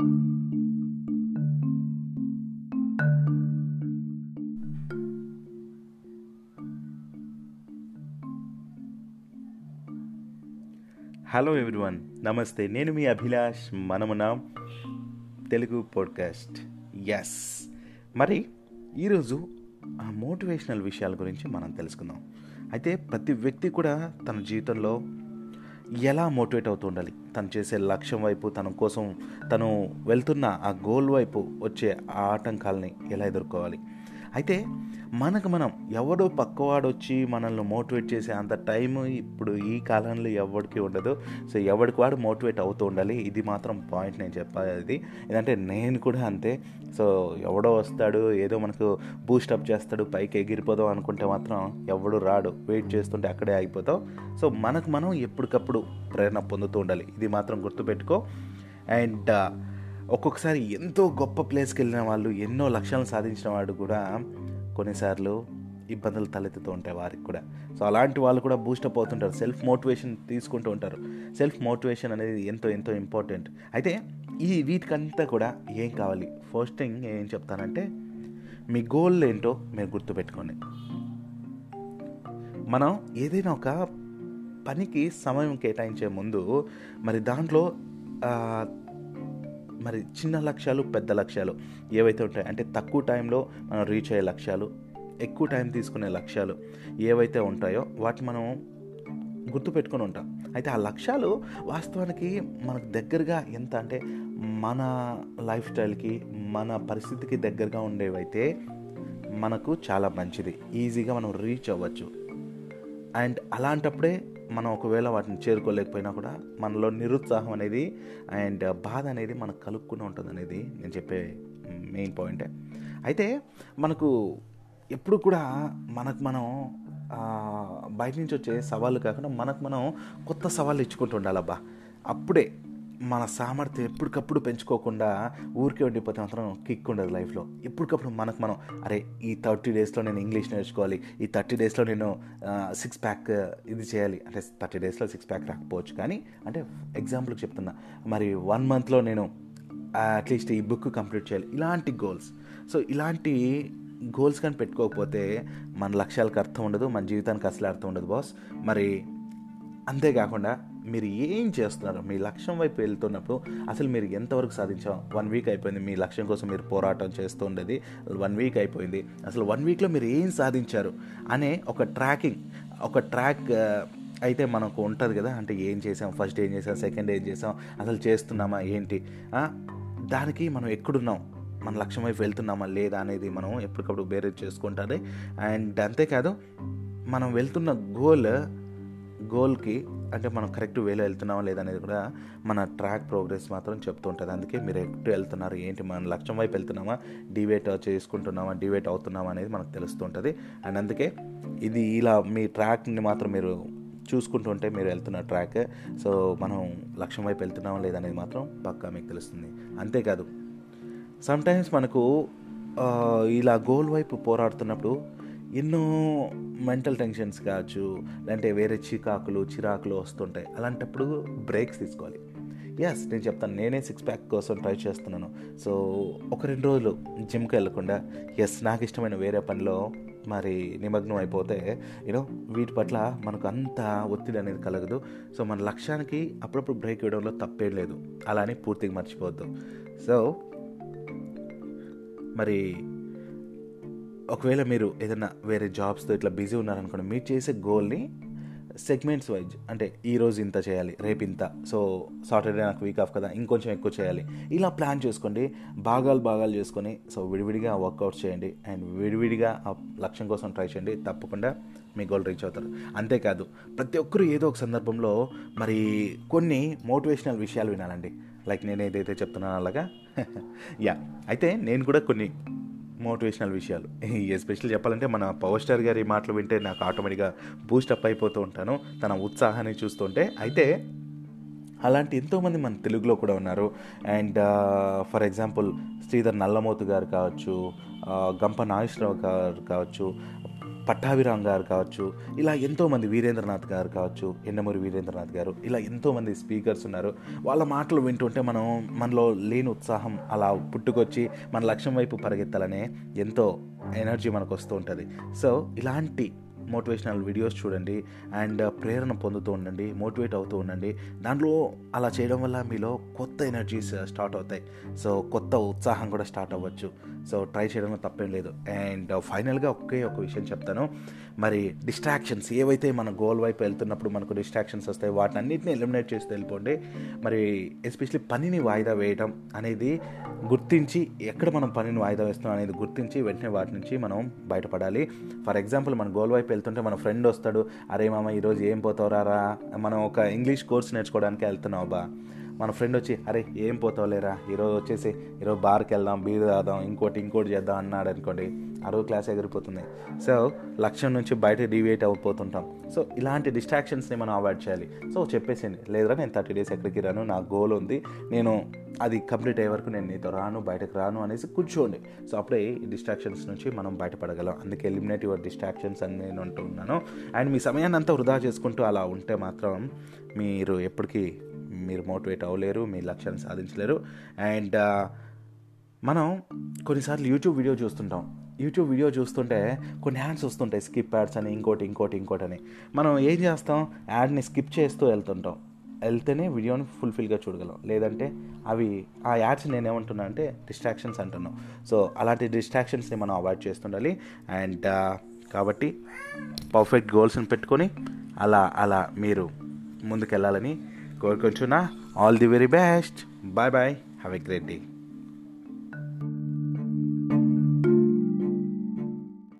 Hello everyone నమస్తే నేను మీ అభిలాష్ మనమున తెలుగు పాడ్కాస్ట్ ఎస్ మరి ఈరోజు ఆ మోటివేషనల్ విషయాల గురించి మనం తెలుసుకుందాం. అయితే ప్రతి వ్యక్తి కూడా తన జీవితంలో ఎలా మోటివేట్ అవుతూ ఉండాలి? తను చేసే లక్ష్యం వైపు తన కోసం తను వెళ్తున్న ఆ గోల్ వైపు వచ్చే ఆ ఆటంకాలని ఎలా ఎదుర్కోవాలి? అయితే మనకు మనం ఎవడో పక్కవాడు వచ్చి మనల్ని మోటివేట్ చేసే అంత టైం ఇప్పుడు ఈ కాలంలో ఎవరికి ఉండదు. సో ఎవరికి వాడు మోటివేట్ అవుతూ ఉండాలి. ఇది మాత్రం పాయింట్ నేను చెప్పేది ఏంటంటే నేను కూడా అంతే. సో ఎవడో వస్తాడు ఏదో మనకు బూస్టప్ చేస్తాడు పైకి ఎగిరిపోదాం అనుకుంటే మాత్రం ఎవడు రాడు. వెయిట్ చేస్తుంటే అక్కడే ఆగిపోతాం. సో మనకు మనం ఎప్పటికప్పుడు ప్రేరణ పొందుతూ ఉండాలి. ఇది మాత్రం గుర్తుపెట్టుకో. అండ్ ఒక్కొక్కసారి ఎంతో గొప్ప ప్లేస్కి వెళ్ళిన వాళ్ళు ఎన్నో లక్ష్యాలను సాధించిన వాడు కూడా కొన్నిసార్లు ఇబ్బందులు తలెత్తుతూ ఉంటాయి వారికి కూడా. సో అలాంటి వాళ్ళు కూడా బూస్టప్ అవుతుంటారు. సెల్ఫ్ మోటివేషన్ తీసుకుంటూ ఉంటారు. సెల్ఫ్ మోటివేషన్ అనేది ఎంతో ఎంతో ఇంపార్టెంట్ అయితే ఈ వీటికంతా కూడా ఏం కావాలి? ఫస్ట్ థింగ్ ఏం చెప్తానంటే మీ గోల్ ఏంటో మీరు గుర్తుపెట్టుకోండి. మనం ఏదైనా ఒక పనికి సమయం కేటాయించే ముందు మరి దాంట్లో మరి చిన్న లక్ష్యాలు పెద్ద లక్ష్యాలు ఏవైతే ఉంటాయి అంటే తక్కువ టైంలో మనం రీచ్ అయ్యే లక్ష్యాలు ఎక్కువ టైం తీసుకునే లక్ష్యాలు ఏవైతే ఉంటాయో వాటిని మనం గుర్తుపెట్టుకొని ఉంటాం. అయితే ఆ లక్ష్యాలు వాస్తవానికి మనకు దగ్గరగా ఎంత అంటే మన లైఫ్ స్టైల్కి మన పరిస్థితికి దగ్గరగా ఉండేవైతే మనకు చాలా మంచిది. ఈజీగా మనం రీచ్ అవ్వచ్చు. అండ్ అలాంటప్పుడే మనం ఒకవేళ వాటిని చేరుకోలేకపోయినా కూడా మనలో నిరుత్సాహం అనేది అండ్ బాధ అనేది మనకు కలుక్కుని ఉంటుంది అనేది నేను చెప్పే మెయిన్ పాయింటే. అయితే మనకు ఎప్పుడు కూడా మనకు మనం బయట నుంచి వచ్చే సవాళ్ళు కాకుండా మనకు మనం కొత్త సవాళ్ళు ఇచ్చుకుంటూ ఉండాలబ్బా. అప్పుడే మన సామర్థ్యం ఎప్పటికప్పుడు పెంచుకోకుండా ఊరికే ఉండిపోతే మాత్రం కిక్ ఉండదు లైఫ్లో. ఎప్పటికప్పుడు మనకు మనం అరే ఈ థర్టీ డేస్లో నేను ఇంగ్లీష్ నేర్చుకోవాలి ఈ థర్టీ డేస్లో నేను సిక్స్ ప్యాక్ ఇది చేయాలి. అంటే థర్టీ డేస్లో సిక్స్ ప్యాక్ రాకపోవచ్చు కానీ అంటే ఎగ్జాంపుల్కి చెప్తున్నా. మరి వన్ మంత్లో నేను అట్లీస్ట్ ఈ బుక్ కంప్లీట్ చేయాలి. ఇలాంటి గోల్స్ సో ఇలాంటి గోల్స్ కానీ పెట్టుకోకపోతే మన లక్ష్యాలకు అర్థం ఉండదు మన జీవితానికి అసలు అర్థం ఉండదు బాస్ మరి అంతేకాకుండా మీరు ఏం చేస్తున్నారు? మీ లక్ష్యం వైపు వెళ్తున్నప్పుడు అసలు మీరు ఎంతవరకు సాధించాం వన్ వీక్ అయిపోయింది మీ లక్ష్యం కోసం మీరు పోరాటం చేస్తూ ఉండేది వన్ వీక్ అయిపోయింది. అసలు వన్ వీక్లో మీరు ఏం సాధించారు? అనే ఒక ట్రాకింగ్ ఒక ట్రాక్ అయితే మనకు ఉంటుంది కదా? అంటే ఏం చేసాం? ఫస్ట్ ఏం చేసాం? సెకండ్ ఏం చేసాం? అసలు చేస్తున్నామా? ఏంటి? దానికి మనం ఎక్కడున్నాం? మన లక్ష్యం వైపు వెళ్తున్నామా? లేదా అనేది మనం ఎప్పటికప్పుడు బేరేజ్ చేసుకుంటుంది. అండ్ అంతేకాదు మనం వెళ్తున్న గోల్ గోల్కి అంటే మనం కరెక్ట్ వేలో వెళ్తున్నామా లేదనేది కూడా మన ట్రాక్ ప్రోగ్రెస్ మాత్రం చెప్తూ ఉంటుంది అందుకే మీరు ఎటు వెళ్తున్నారు ఏంటి మన లక్ష్యం వైపు వెళ్తున్నామా డివేట్ చేసుకుంటున్నామా డివేట్ అవుతున్నామా అనేది మనకు తెలుస్తుంటుంది. అండ్ అందుకే ఇది ఇలా మీ ట్రాక్ని మాత్రం మీరు చూసుకుంటుంటే మీరు వెళ్తున్న ట్రాక్ సో మనం లక్ష్యం వైపు వెళ్తున్నామా లేదనేది మాత్రం పక్కా మీకు తెలుస్తుంది. అంతేకాదు సమ్టైమ్స్ మనకు ఇలా గోల్ వైపు పోరాడుతున్నప్పుడు ఎన్నో మెంటల్ టెన్షన్స్ కావచ్చు లేదంటే వేరే చికాకులు చిరాకులు వస్తుంటాయి. అలాంటప్పుడు బ్రేక్స్ తీసుకోవాలి. ఎస్ నేను చెప్తాను నేనే సిక్స్ ప్యాక్ కోసం ట్రై చేస్తున్నాను. సో ఒక రెండు రోజులు జిమ్కి వెళ్ళకుండా ఎస్ నాకు ఇష్టమైన వేరే పనిలో మరి నిమగ్నం అయిపోతే యూనో వీటి పట్ల మనకు అంత ఒత్తిడి అనేది కలగదు. సో మన లక్ష్యానికి అప్పుడప్పుడు బ్రేక్ ఇవ్వడంలో తప్పేం లేదు. అలానే పూర్తిగా మర్చిపోవద్దు. సో మరి ఒకవేళ మీరు ఏదైనా వేరే జాబ్స్తో ఇట్లా బిజీ ఉన్నారనుకోండి మీరు చేసే గోల్ని సెగ్మెంట్స్ వైజ్ అంటే ఈరోజు ఇంత చేయాలి రేపు ఇంత. సో సాటర్డే నాకు వీక్ ఆఫ్ కదా ఇంకొంచెం ఎక్కువ చేయాలి. ఇలా ప్లాన్ చేసుకోండి భాగాలు భాగాలు చేసుకొని సో విడివిడిగా వర్కౌట్ చేయండి అండ్ విడివిడిగా ఆ లక్ష్యం కోసం ట్రై చేయండి తప్పకుండా మీ గోల్ రీచ్ అవుతారు. అంతేకాదు ప్రతి ఒక్కరు ఏదో ఒక సందర్భంలో మరి కొన్ని మోటివేషనల్ విషయాలు వినాలండి. లైక్ నేను ఏదైతే చెప్తున్నానో అలాగా? యా అయితే నేను కూడా కొన్ని మోటివేషనల్ విషయాలు. ఎస్పెషల్లీ చెప్పాలంటే మన పవర్ స్టార్ గారి మాటలు వింటే నాకు ఆటోమేటిక్గా బూస్టప్ అయిపోతూ ఉంటాను. తన ఉత్సాహాన్ని చూస్తుంటే అయితే అలాంటి ఎంతోమంది మన తెలుగులో కూడా ఉన్నారు. And for example Sridhar Nallamothu garu కావచ్చు గంప నాగేశ్వరరావు గారు కావచ్చు పట్టాభిరామ్ గారు కావచ్చు ఇలా ఎంతోమంది వీరేంద్రనాథ్ గారు కావచ్చు ఎన్నమూరి వీరేంద్రనాథ్ గారు ఇలా ఎంతోమంది స్పీకర్స్ ఉన్నారు. వాళ్ళ మాటలు వింటుంటే మనం మనలో లేని ఉత్సాహం అలా పుట్టుకొచ్చి మన లక్ష్యం వైపు పరిగెత్తాలనే ఎంతో ఎనర్జీ మనకు వస్తూ ఉంటుంది. సో ఇలాంటి మోటివేషనల్ వీడియోస్ చూడండి అండ్ uh, ప్రేరణ పొందుతూ ఉండండి మోటివేట్ అవుతూ ఉండండి. దాంట్లో అలా చేయడం వల్ల మీలో కొత్త ఎనర్జీస్ uh, స్టార్ట్ అవుతాయి. సో కొత్త ఉత్సాహం కూడా స్టార్ట్ అవ్వచ్చు. సో ట్రై చేయడంలో తప్పేం లేదు. అండ్ uh, ఫైనల్గా ఒకే ఒక విషయం చెప్తాను. మరి డిస్ట్రాక్షన్స్ ఏవైతే మన గోల్ వైపు వెళ్తున్నప్పుడు మనకు డిస్ట్రాక్షన్స్ వస్తాయి వాటిని అన్నింటిని ఎలిమినేట్ చేసి వెళ్ళిపోండి. మరి ఎస్పెషలీ పనిని వాయిదా వేయడం అనేది గుర్తించి ఎక్కడ మనం పనిని వాయిదా వేస్తాం అనేది గుర్తించి వెంటనే వాటి నుంచి మనం బయటపడాలి. ఫర్ ఎగ్జాంపుల్ మన గోల్ వైపు వెళ్తుంటే మన ఫ్రెండ్ వస్తాడు అరే మామ ఈరోజు ఏం పోతావురా మనం ఒక ఇంగ్లీష్ కోర్స్ నేర్చుకోవడానికి వెళ్తున్నావు బా. మన ఫ్రెండ్ వచ్చి అరే ఏం పోతావులేరా? ఈరోజు వచ్చేసి ఈరోజు బార్కి వెళ్దాం బీర్ తాగుదాం ఇంకోటి ఇంకోటి చేద్దాం అన్నాడు అనుకోండి. ఆ రోజు క్లాస్ ఎగిరిపోతుంది. సో లక్ష్యం నుంచి బయట డివియేట్ అయిపోతుంటాం. సో ఇలాంటి డిస్ట్రాక్షన్స్ని మనం అవాయిడ్ చేయాలి. సో చెప్పేసింది లేదురా నేను థర్టీ డేస్ ఎక్కడికి రాను నా గోల్ ఉంది. నేను అది కంప్లీట్ అయ్యే వరకు నేను నీతో రాను బయటకు రాను అనేసి కూర్చోండి. సో అప్పుడే ఈ డిస్ట్రాక్షన్స్ నుంచి మనం బయటపడగలం. అందుకే ఎలిమినేట్ యువర్ డిస్ట్రాక్షన్స్ అని నేను అంటున్నాను అండ్ మీ సమయాన్ని అంతా వృధా చేసుకుంటూ అలా ఉంటే మాత్రం మీరు ఎప్పటికీ మీరు మోటివేట్ అవ్వలేరు మీ లక్ష్యాన్ని సాధించలేరు. అండ్ మనం కొన్నిసార్లు యూట్యూబ్ వీడియో చూస్తుంటాం. యూట్యూబ్ వీడియో చూస్తుంటే కొన్ని యాడ్స్ వస్తుంటాయి స్కిప్ యాడ్స్ అని ఇంకోటి ఇంకోటి ఇంకోటి అని. మనం ఏం చేస్తాం? యాడ్ని స్కిప్ చేస్తూ వెళ్తుంటాం. వెళ్తేనే వీడియోని ఫుల్ఫిల్గా చూడగలం. లేదంటే అవి ఆ యాడ్స్ నేనేమంటున్నా అంటే డిస్ట్రాక్షన్స్ అంటున్నాం. సో అలాంటి డిస్ట్రాక్షన్స్ని మనం అవాయిడ్ చేస్తుండాలి. అండ్ కాబట్టి పర్ఫెక్ట్ గోల్స్ని పెట్టుకొని అలా అలా మీరు ముందుకెళ్ళాలని Coca all the very best. Bye bye. Have a great day.